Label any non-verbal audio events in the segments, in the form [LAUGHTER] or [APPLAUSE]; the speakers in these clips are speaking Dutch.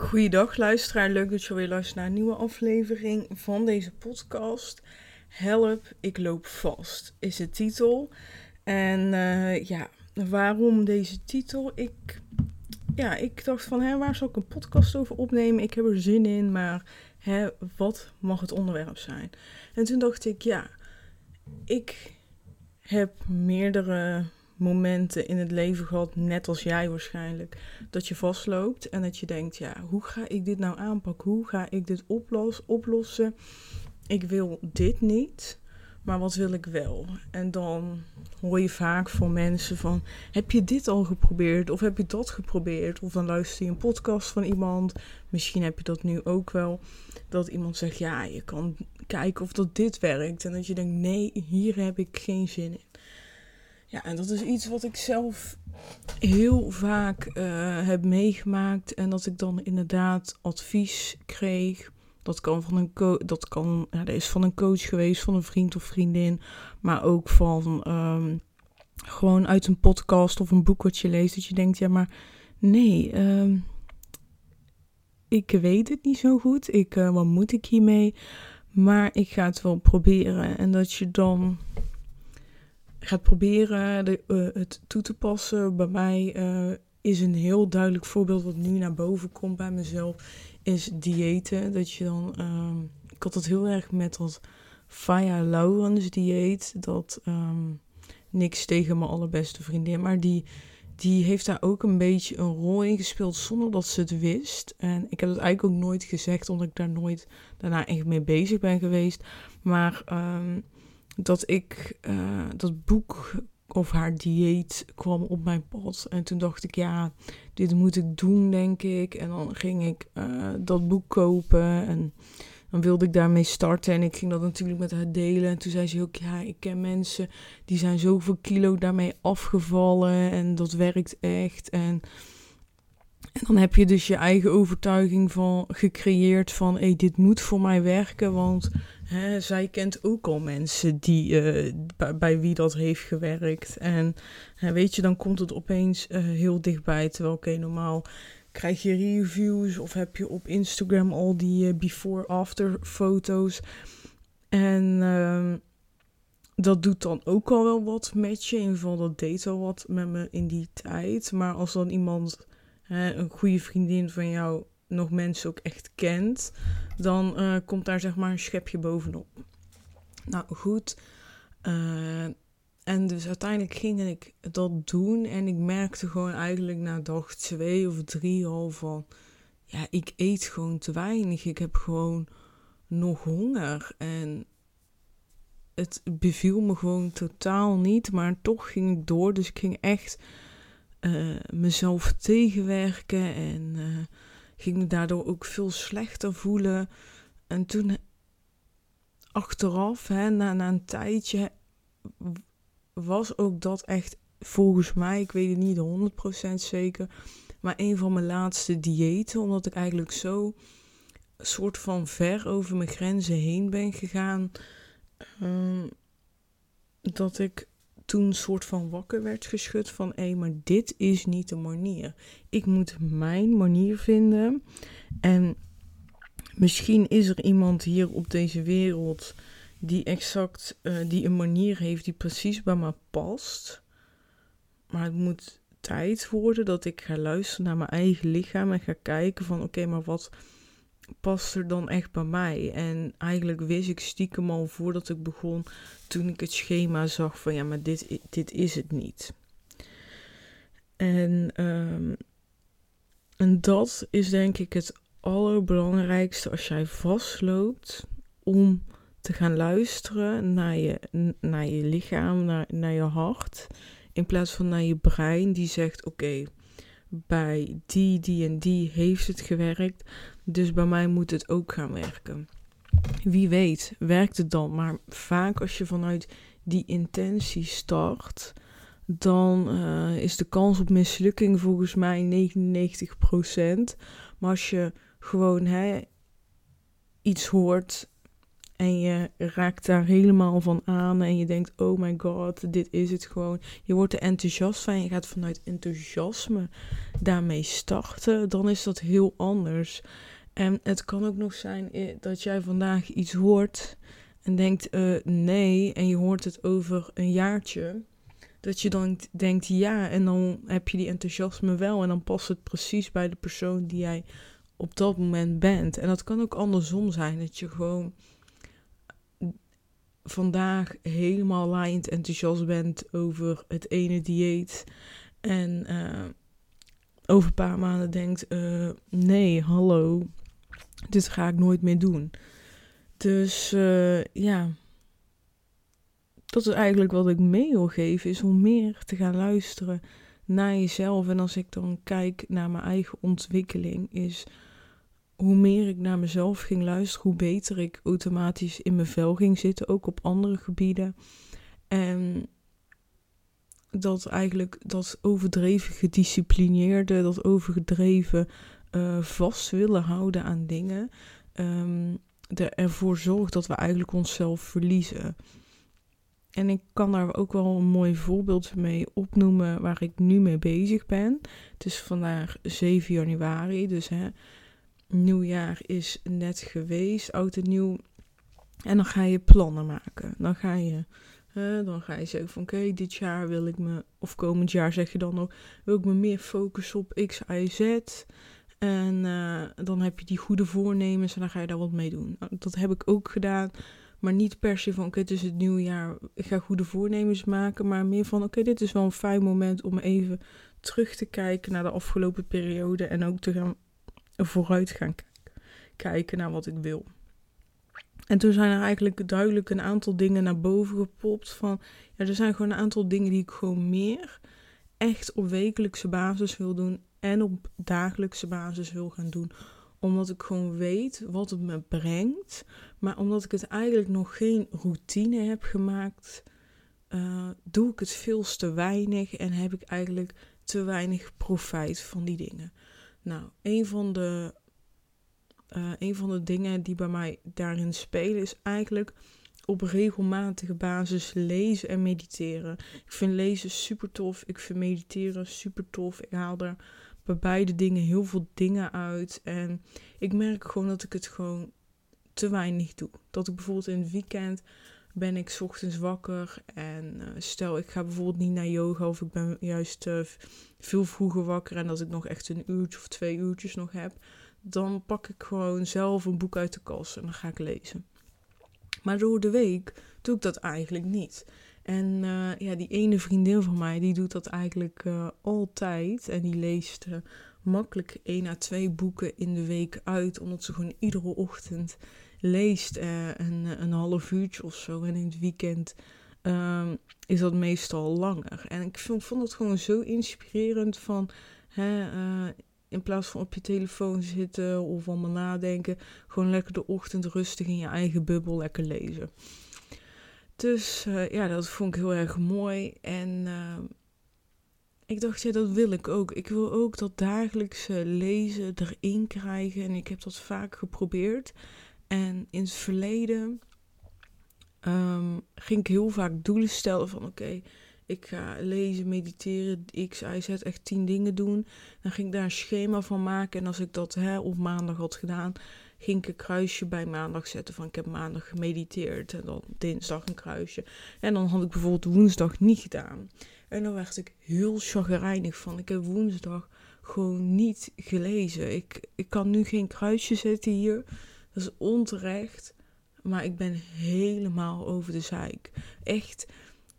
Goeiedag luisteraar, leuk dat je weer luistert naar een nieuwe aflevering van deze podcast. Help, ik loop vast is de titel. En eh, ja, waarom deze titel? Ik, ja, ik dacht van, hè, waar zal ik een podcast over opnemen? Ik heb er zin in, maar hè, wat mag het onderwerp zijn? En toen dacht ik, ja, ik heb meerdere momenten in het leven gehad, net als jij waarschijnlijk, dat je vastloopt en dat je denkt, ja, hoe ga ik dit nou aanpakken? Hoe ga ik dit oplos oplossen? Ik wil dit niet, maar wat wil ik wel? En dan hoor je vaak van mensen van, heb je dit al geprobeerd? Of heb je dat geprobeerd? Of dan luister je een podcast van iemand, misschien heb je dat nu ook wel, dat iemand zegt, ja, je kan kijken of dat dit werkt. En dat je denkt, nee, hier heb ik geen zin in. Ja, en dat is iets wat ik zelf heel vaak uh, heb meegemaakt. En dat ik dan inderdaad advies kreeg. Dat kan van een coach, dat kan, ja, dat is van een coach geweest, van een vriend of vriendin. Maar ook van um, gewoon uit een podcast of een boek wat je leest. Dat je denkt, ja, maar nee, um, ik weet het niet zo goed. Ik, uh, wat moet ik hiermee? Maar ik ga het wel proberen. En dat je dan gaat proberen de, uh, het toe te passen. Bij mij uh, is een heel duidelijk voorbeeld wat nu naar boven komt bij mezelf, is diëten. Dat je dan, um, ik had het heel erg met dat Faya Laurens dieet, dat um, niks tegen mijn allerbeste vriendin, maar die, die heeft daar ook een beetje een rol in gespeeld zonder dat ze het wist. En ik heb het eigenlijk ook nooit gezegd, omdat ik daar nooit daarna echt mee bezig ben geweest. Maar um, dat ik uh, dat boek of haar dieet kwam op mijn pad. En toen dacht ik, ja, dit moet ik doen, denk ik. En dan ging ik uh, dat boek kopen en dan wilde ik daarmee starten. En ik ging dat natuurlijk met haar delen. En toen zei ze ook, ja, ik ken mensen die zijn zoveel kilo daarmee afgevallen. En dat werkt echt. En, en dan heb je dus je eigen overtuiging van gecreëerd van, hey, dit moet voor mij werken. Want Zij kent ook al mensen die, uh, bij, wie dat heeft gewerkt. En weet je, dan komt het opeens uh, heel dichtbij. Terwijl, oké, normaal krijg je reviews of heb je op Instagram al die uh, before-after foto's. En ehm, dat doet dan ook al wel wat met je. In ieder geval, dat deed al wat met me in die tijd. Maar als dan iemand, een goede vriendin van jou, nog mensen ook echt kent, dan uh, komt daar zeg maar een schepje bovenop. Nou goed. Uh, en dus uiteindelijk ging ik dat doen en ik merkte gewoon eigenlijk na dag twee of drie al van, ja, ik eet gewoon te weinig. Ik heb gewoon nog honger en het beviel me gewoon totaal niet, maar toch ging ik door. Dus ik ging echt uh, mezelf tegenwerken en ging me daardoor ook veel slechter voelen. En toen achteraf, hè, na, na een tijdje, was ook dat echt volgens mij, ik weet het niet 100% zeker, maar een van mijn laatste diëten, omdat ik eigenlijk zo soort van ver over mijn grenzen heen ben gegaan, um, dat ik toen soort van wakker werd geschud van hé, maar dit is niet de manier. Ik moet mijn manier vinden. En misschien is er iemand hier op deze wereld die exact uh, die een manier heeft die precies bij me past. Maar het moet tijd worden dat ik ga luisteren naar mijn eigen lichaam en ga kijken van oké, maar wat past er dan echt bij mij? En eigenlijk wist ik stiekem al voordat ik begon, toen ik het schema zag van ja, maar dit, dit is het niet. En, um, en dat is denk ik het allerbelangrijkste als jij vastloopt om te gaan luisteren naar je, naar je lichaam, naar, naar je hart. In plaats van naar je brein die zegt: Oké, bij die, die en die heeft het gewerkt. Dus bij mij moet het ook gaan werken. Wie weet, werkt het dan. Maar vaak als je vanuit die intentie start, dan uh, is de kans op mislukking volgens mij 99%. Maar als je gewoon hè, iets hoort En je raakt daar helemaal van aan en je denkt, oh my god, dit is het gewoon. Je wordt er enthousiast van, je gaat vanuit enthousiasme daarmee starten. Dan is dat heel anders. En het kan ook nog zijn eh, dat jij vandaag iets hoort en denkt uh, nee en je hoort het over een jaartje. Dat je dan denkt ja en dan heb je die enthousiasme wel en dan past het precies bij de persoon die jij op dat moment bent. En dat kan ook andersom zijn, dat je gewoon vandaag helemaal laaiend enthousiast bent over het ene dieet en uh, over een paar maanden denkt, uh, nee, hallo, dit ga ik nooit meer doen. Dus uh, ja, dat is eigenlijk wat ik mee wil geven, is om meer te gaan luisteren naar jezelf. En als ik dan kijk naar mijn eigen ontwikkeling, is hoe meer ik naar mezelf ging luisteren, hoe beter ik automatisch in mijn vel ging zitten, ook op andere gebieden. En dat eigenlijk dat overdreven gedisciplineerde, dat overdreven uh, vast willen houden aan dingen, er ervoor zorgt dat we eigenlijk onszelf verliezen. En ik kan daar ook wel een mooi voorbeeld mee opnoemen waar ik nu mee bezig ben. Het is vandaag 7 januari, dus hè, nieuwjaar is net geweest, oud en nieuw. En dan ga je plannen maken. Dan ga je, dan ga je zeggen van oké, dit jaar wil ik me, of komend jaar zeg je dan nog, wil ik me meer focussen op X, Y, Z. En uh, dan heb je die goede voornemens en dan ga je daar wat mee doen. Nou, dat heb ik ook gedaan. Maar niet per se van, oké, het is het nieuwe jaar, ik ga goede voornemens maken. Maar meer van, oké, dit is wel een fijn moment om even terug te kijken naar de afgelopen periode. En ook te gaan vooruit gaan kijken naar wat ik wil. En toen zijn er eigenlijk duidelijk een aantal dingen naar boven gepopt. Van, ja, er zijn gewoon een aantal dingen die ik gewoon meer echt op wekelijkse basis wil doen. En op dagelijkse basis wil gaan doen omdat ik gewoon weet wat het me brengt. Maar omdat ik het eigenlijk nog geen routine heb gemaakt, uh, doe ik het veel te weinig en heb ik eigenlijk te weinig profijt van die dingen. Nou, een van de, uh, van de dingen die bij mij daarin spelen is eigenlijk op regelmatige basis lezen en mediteren. Ik vind lezen super tof. Ik vind mediteren super tof. Ik haal er bij beide dingen heel veel dingen uit. En ik merk gewoon dat ik het gewoon te weinig doe. Dat ik bijvoorbeeld in het weekend ben ik ochtends wakker en uh, stel ik ga bijvoorbeeld niet naar yoga of ik ben juist uh, veel vroeger wakker en dat ik nog echt een uurtje of twee uurtjes nog heb, dan pak ik gewoon zelf een boek uit de kast en dan ga ik lezen. Maar door de week doe ik dat eigenlijk niet. En uh, ja, die ene vriendin van mij, die doet dat eigenlijk altijd. En die leest makkelijk één à twee boeken in de week uit. Omdat ze gewoon iedere ochtend leest een, een half uurtje of zo. En in het weekend ehm, is dat meestal langer. En ik vond, vond het gewoon zo inspirerend van... Hè, in plaats van op je telefoon zitten of allemaal nadenken, gewoon lekker de ochtend rustig in je eigen bubbel lekker lezen. Dus ja, dat vond ik heel erg mooi. En uh, ik dacht, ja, dat wil ik ook. Ik wil ook dat dagelijkse lezen erin krijgen. En ik heb dat vaak geprobeerd. En in het verleden um, ging ik heel vaak doelen stellen van oké, ik ga lezen, mediteren, x, y, z, echt tien dingen doen. Dan ging ik daar een schema van maken. En als ik dat hè, op maandag had gedaan, ging ik een kruisje bij maandag zetten van ik heb maandag gemediteerd. En dan dinsdag een kruisje. En dan had ik bijvoorbeeld woensdag niet gedaan. En dan werd ik heel chagrijnig van ik heb woensdag gewoon niet gelezen. Ik, ik kan nu geen kruisje zetten hier. Dat is onterecht. Maar ik ben helemaal over de zeik. Echt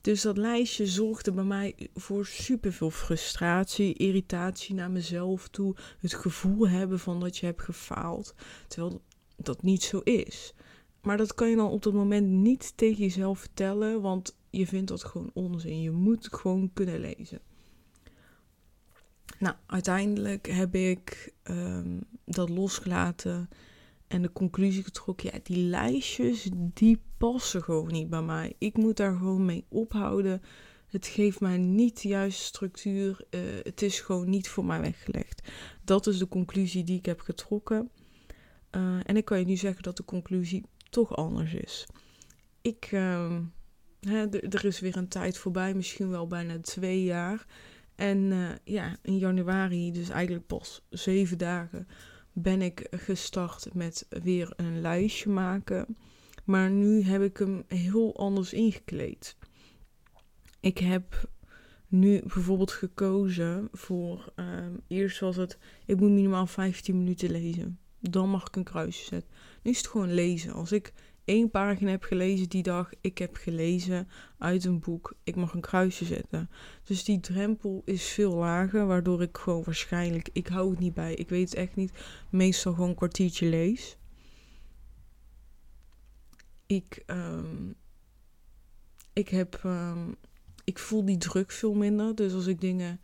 dus dat lijstje zorgde bij mij voor superveel frustratie, irritatie naar mezelf toe. Het gevoel hebben van dat je hebt gefaald. Terwijl dat niet zo is. Maar dat kan je dan op dat moment niet tegen jezelf vertellen, want je vindt dat gewoon onzin. Je moet gewoon kunnen lezen. Nou, uiteindelijk heb ik um, dat losgelaten en de conclusie getrokken, ja, die lijstjes, die passen gewoon niet bij mij. Ik moet daar gewoon mee ophouden. Het geeft mij niet de juiste structuur. Uh, het is gewoon niet voor mij weggelegd. Dat is de conclusie die ik heb getrokken. Uh, en ik kan je nu zeggen dat de conclusie toch anders is. Ik, uh, hè, er is weer een tijd voorbij, misschien wel bijna twee jaar. En uh, ja, in januari, dus eigenlijk pas zeven dagen, ben ik gestart met weer een lijstje maken. Maar nu heb ik hem heel anders ingekleed. Ik heb nu bijvoorbeeld gekozen voor. Uh, eerst was het. Ik moet minimaal 15 minuten lezen. Dan mag ik een kruisje zetten. Nu is het gewoon lezen. Als ik één pagina heb gelezen die dag, ik heb gelezen uit een boek, ik mag een kruisje zetten. Dus die drempel is veel lager, waardoor ik gewoon waarschijnlijk, ik hou het niet bij, ik weet het echt niet, meestal gewoon een kwartiertje lees. Ik, um, ik heb, um, ik voel die druk veel minder. Dus als ik dingen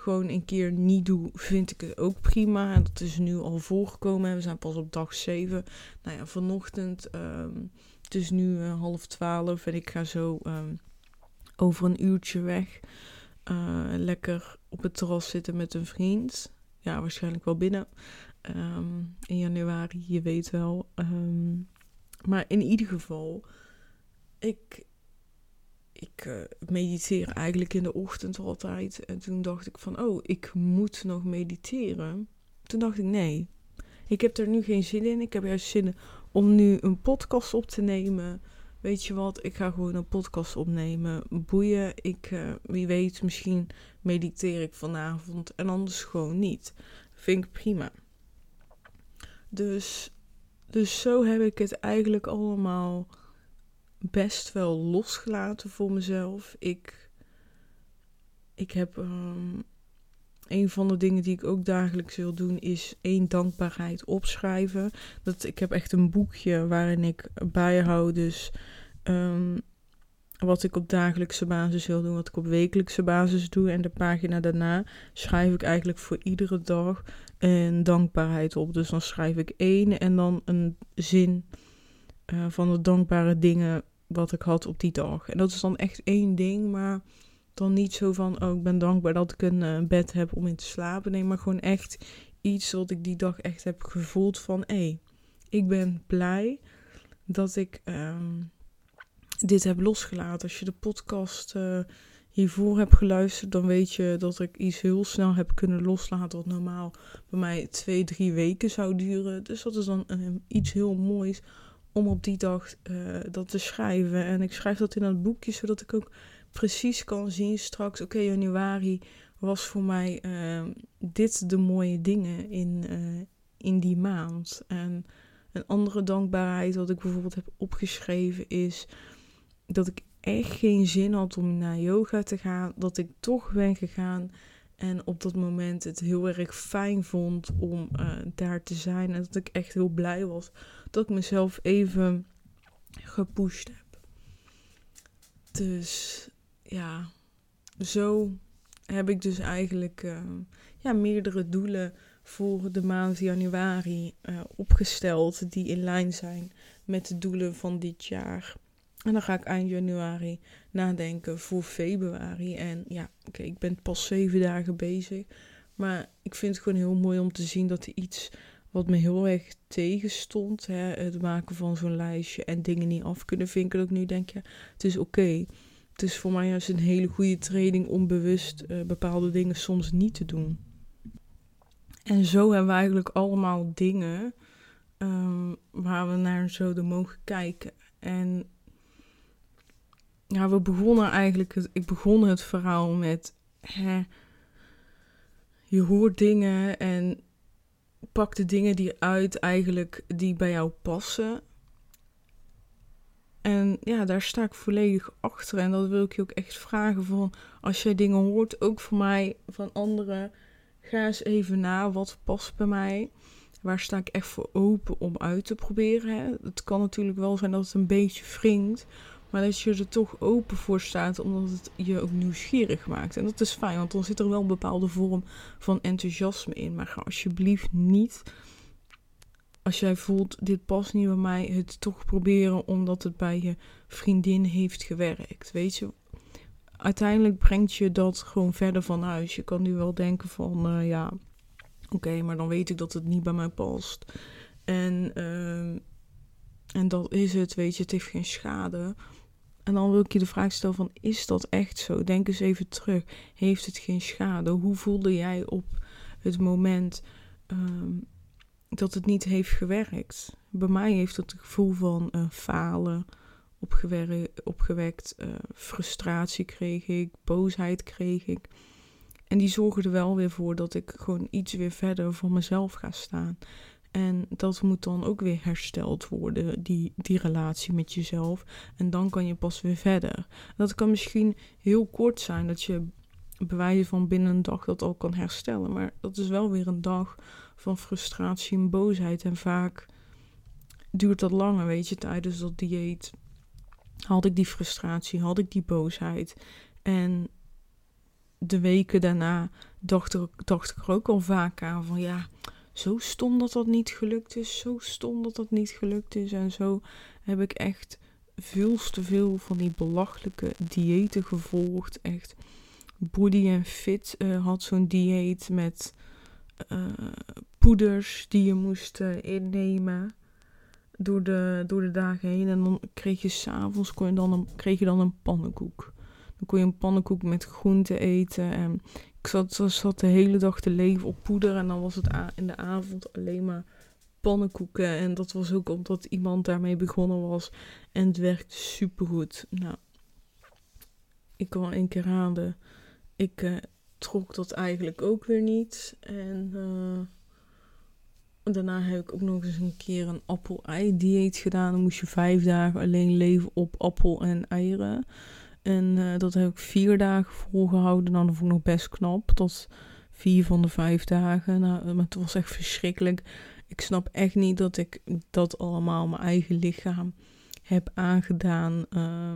gewoon een keer niet doe, vind ik het ook prima. En dat is nu al voorgekomen. We zijn pas op dag 7. Nou ja, vanochtend, um, het is nu uh, half 12 en ik ga zo um, over een uurtje weg. Uh, lekker op het terras zitten met een vriend. Ja, waarschijnlijk wel binnen. Um, in januari, je weet wel. maar in ieder geval, ik, ik uh, mediteer eigenlijk in de ochtend altijd. En toen dacht ik van, oh, ik moet nog mediteren. Toen dacht ik, nee, ik heb er nu geen zin in. Ik heb juist zin om nu een podcast op te nemen. Weet je wat, ik ga gewoon een podcast opnemen. Boeien, ik, uh, wie weet, misschien mediteer ik vanavond en anders gewoon niet. Vind ik prima. Dus, dus zo heb ik het eigenlijk allemaal best wel losgelaten voor mezelf. Ik, ik heb um, een van de dingen die ik ook dagelijks wil doen is één dankbaarheid opschrijven. Dat, ik heb echt een boekje waarin ik bijhoud dus um, wat ik op dagelijkse basis wil doen, wat ik op wekelijkse basis doe. En de pagina daarna schrijf ik eigenlijk voor iedere dag een dankbaarheid op. Dus dan schrijf ik één en dan een zin uh, van de dankbare dingen wat ik had op die dag. En dat is dan echt één ding, maar dan niet zo van, oh, ik ben dankbaar dat ik een uh, bed heb om in te slapen. Nee, maar gewoon echt iets wat ik die dag echt heb gevoeld van, hé, hey, ik ben blij dat ik um, dit heb losgelaten. Als je de podcast uh, hiervoor hebt geluisterd, dan weet je dat ik iets heel snel heb kunnen loslaten. Wat normaal bij mij twee, drie weken zou duren. Dus dat is dan uh, iets heel moois om op die dag uh, dat te schrijven. En ik schrijf dat in dat boekje, zodat ik ook precies kan zien straks, oké, januari was voor mij uh, dit de mooie dingen in, uh, in die maand. En een andere dankbaarheid wat ik bijvoorbeeld heb opgeschreven is dat ik echt geen zin had om naar yoga te gaan, dat ik toch ben gegaan en op dat moment het heel erg fijn vond om uh, daar te zijn. En dat ik echt heel blij was dat ik mezelf even gepusht heb. Dus ja, zo heb ik dus eigenlijk uh, ja, meerdere doelen voor de maand januari uh, opgesteld. Die in lijn zijn met de doelen van dit jaar. En dan ga ik eind januari nadenken voor februari. En ja, oké, ik ben pas zeven dagen bezig. Maar ik vind het gewoon heel mooi om te zien dat er iets wat me heel erg tegenstond, hè, het maken van zo'n lijstje en dingen niet af kunnen vinken, dat ik nu denk, ja, het is oké. Het is voor mij juist een hele goede training om bewust uh, bepaalde dingen soms niet te doen. En zo hebben we eigenlijk allemaal dingen um, waar we naar zouden mogen kijken. En ja, we begonnen eigenlijk, ik begon het verhaal met, hè, je hoort dingen en pak de dingen die uit eigenlijk die bij jou passen. En ja, daar sta ik volledig achter. En dat wil ik je ook echt vragen van, als jij dingen hoort, ook voor mij, van anderen, ga eens even na, wat past bij mij? Waar sta ik echt voor open om uit te proberen? Het kan natuurlijk wel zijn dat het een beetje wringt, maar dat je er toch open voor staat, omdat het je ook nieuwsgierig maakt. En dat is fijn, want dan zit er wel een bepaalde vorm van enthousiasme in. Maar ga alsjeblieft niet, als jij voelt, dit past niet bij mij, het toch proberen omdat het bij je vriendin heeft gewerkt. Weet je, uiteindelijk brengt je dat gewoon verder van huis. Je kan nu wel denken van, uh, ja, oké, maar dan weet ik dat het niet bij mij past. En... Uh, En dat is het, weet je, het heeft geen schade. En dan wil ik je de vraag stellen van, is dat echt zo? Denk eens even terug. Heeft het geen schade? Hoe voelde jij op het moment ehm, dat het niet heeft gewerkt? Bij mij heeft het gevoel van uh, falen opgewekt. Uh, frustratie kreeg ik, boosheid kreeg ik. En die zorgen er wel weer voor dat ik gewoon iets weer verder voor mezelf ga staan. En dat moet dan ook weer hersteld worden, die, die relatie met jezelf. En dan kan je pas weer verder. Dat kan misschien heel kort zijn, dat je bewijzen van binnen een dag dat al kan herstellen. Maar dat is wel weer een dag van frustratie en boosheid. En vaak duurt dat langer, weet je, tijdens dat dieet. Had ik die frustratie, had ik die boosheid. En de weken daarna dacht, er, dacht ik er ook al vaak aan van ja zo stom dat dat niet gelukt is. Zo stom dat dat niet gelukt is. En zo heb ik echt veel te veel van die belachelijke diëten gevolgd. Echt. Body and Fit uh, had zo'n dieet met uh, poeders die je moest uh, innemen door de, door de dagen heen. En dan kreeg je s'avonds kreeg je dan een pannenkoek. Dan kon je een pannenkoek met groenten eten. En ik zat, zat de hele dag te leven op poeder. En dan was het in de avond alleen maar pannenkoeken. En dat was ook omdat iemand daarmee begonnen was. En het werkte supergoed. Nou, ik kwam één keer raden. Ik uh, trok dat eigenlijk ook weer niet. En uh, daarna heb ik ook nog eens een keer een appel-ei-dieet gedaan. Dan moest je vijf dagen alleen leven op appel en eieren. En uh, dat heb ik vier dagen volgehouden. Nou, dat vond ik nog best knap. Tot vier van de vijf dagen. Nou, maar het was echt verschrikkelijk. Ik snap echt niet dat ik dat allemaal mijn eigen lichaam heb aangedaan. Uh,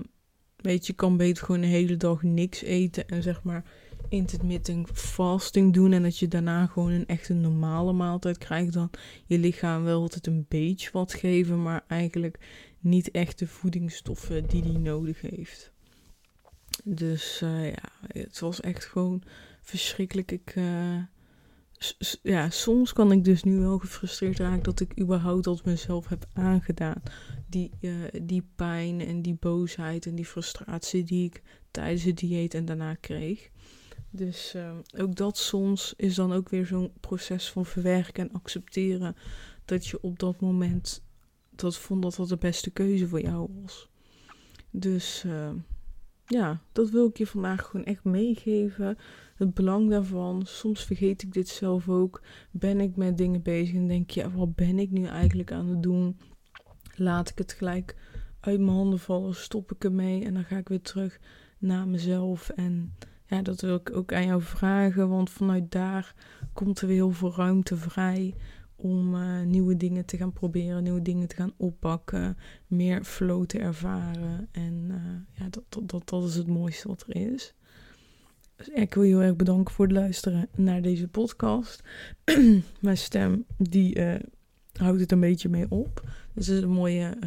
weet je, je kan beter gewoon de hele dag niks eten en zeg maar intermittent fasting doen. En dat je daarna gewoon een echte normale maaltijd krijgt. Dan je lichaam wel altijd een beetje wat geven, maar eigenlijk niet echt de voedingsstoffen die die nodig heeft. Dus uh, ja, het was echt gewoon verschrikkelijk. Ik, uh, ja, soms kan ik dus nu wel gefrustreerd raken dat ik überhaupt dat mezelf heb aangedaan. Die, uh, die pijn en die boosheid en die frustratie die ik tijdens het dieet en daarna kreeg. Dus ook dat soms is dan ook weer zo'n proces van verwerken en accepteren dat je op dat moment dat vond dat dat de beste keuze voor jou was. Dus ja, dat wil ik je vandaag gewoon echt meegeven. Het belang daarvan. Soms vergeet ik dit zelf ook. Ben ik met dingen bezig en denk je, wat ben ik nu eigenlijk aan het doen? Laat ik het gelijk uit mijn handen vallen, stop ik ermee en dan ga ik weer terug naar mezelf. En ja, dat wil ik ook aan jou vragen, want vanuit daar komt er weer heel veel ruimte vrij om uh, nieuwe dingen te gaan proberen, nieuwe dingen te gaan oppakken, meer flow te ervaren. En uh, ja, dat, dat, dat, dat is het mooiste wat er is. Dus ik wil je heel erg bedanken voor het luisteren naar deze podcast. [CLEARS THROAT] Mijn stem, die uh, houdt het een beetje mee op. Dus het is een mooie,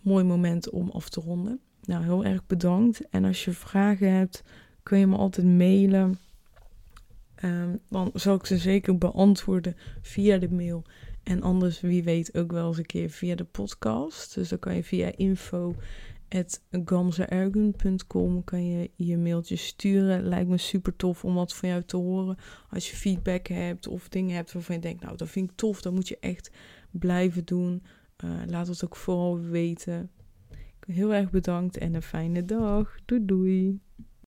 mooi moment om af te ronden. Nou, heel erg bedankt. En als je vragen hebt, kun je me altijd mailen Um, dan zal ik ze zeker beantwoorden via de mail. En anders, wie weet, ook wel eens een keer via de podcast. Dus dan kan je via info.gamzeergun.com kan je je mailtje sturen. Lijkt me super tof om wat van jou te horen. Als je feedback hebt of dingen hebt waarvan je denkt, nou, dat vind ik tof. Dan moet je echt blijven doen. Uh, laat het ook vooral weten. Heel erg bedankt en een fijne dag. Doei doei.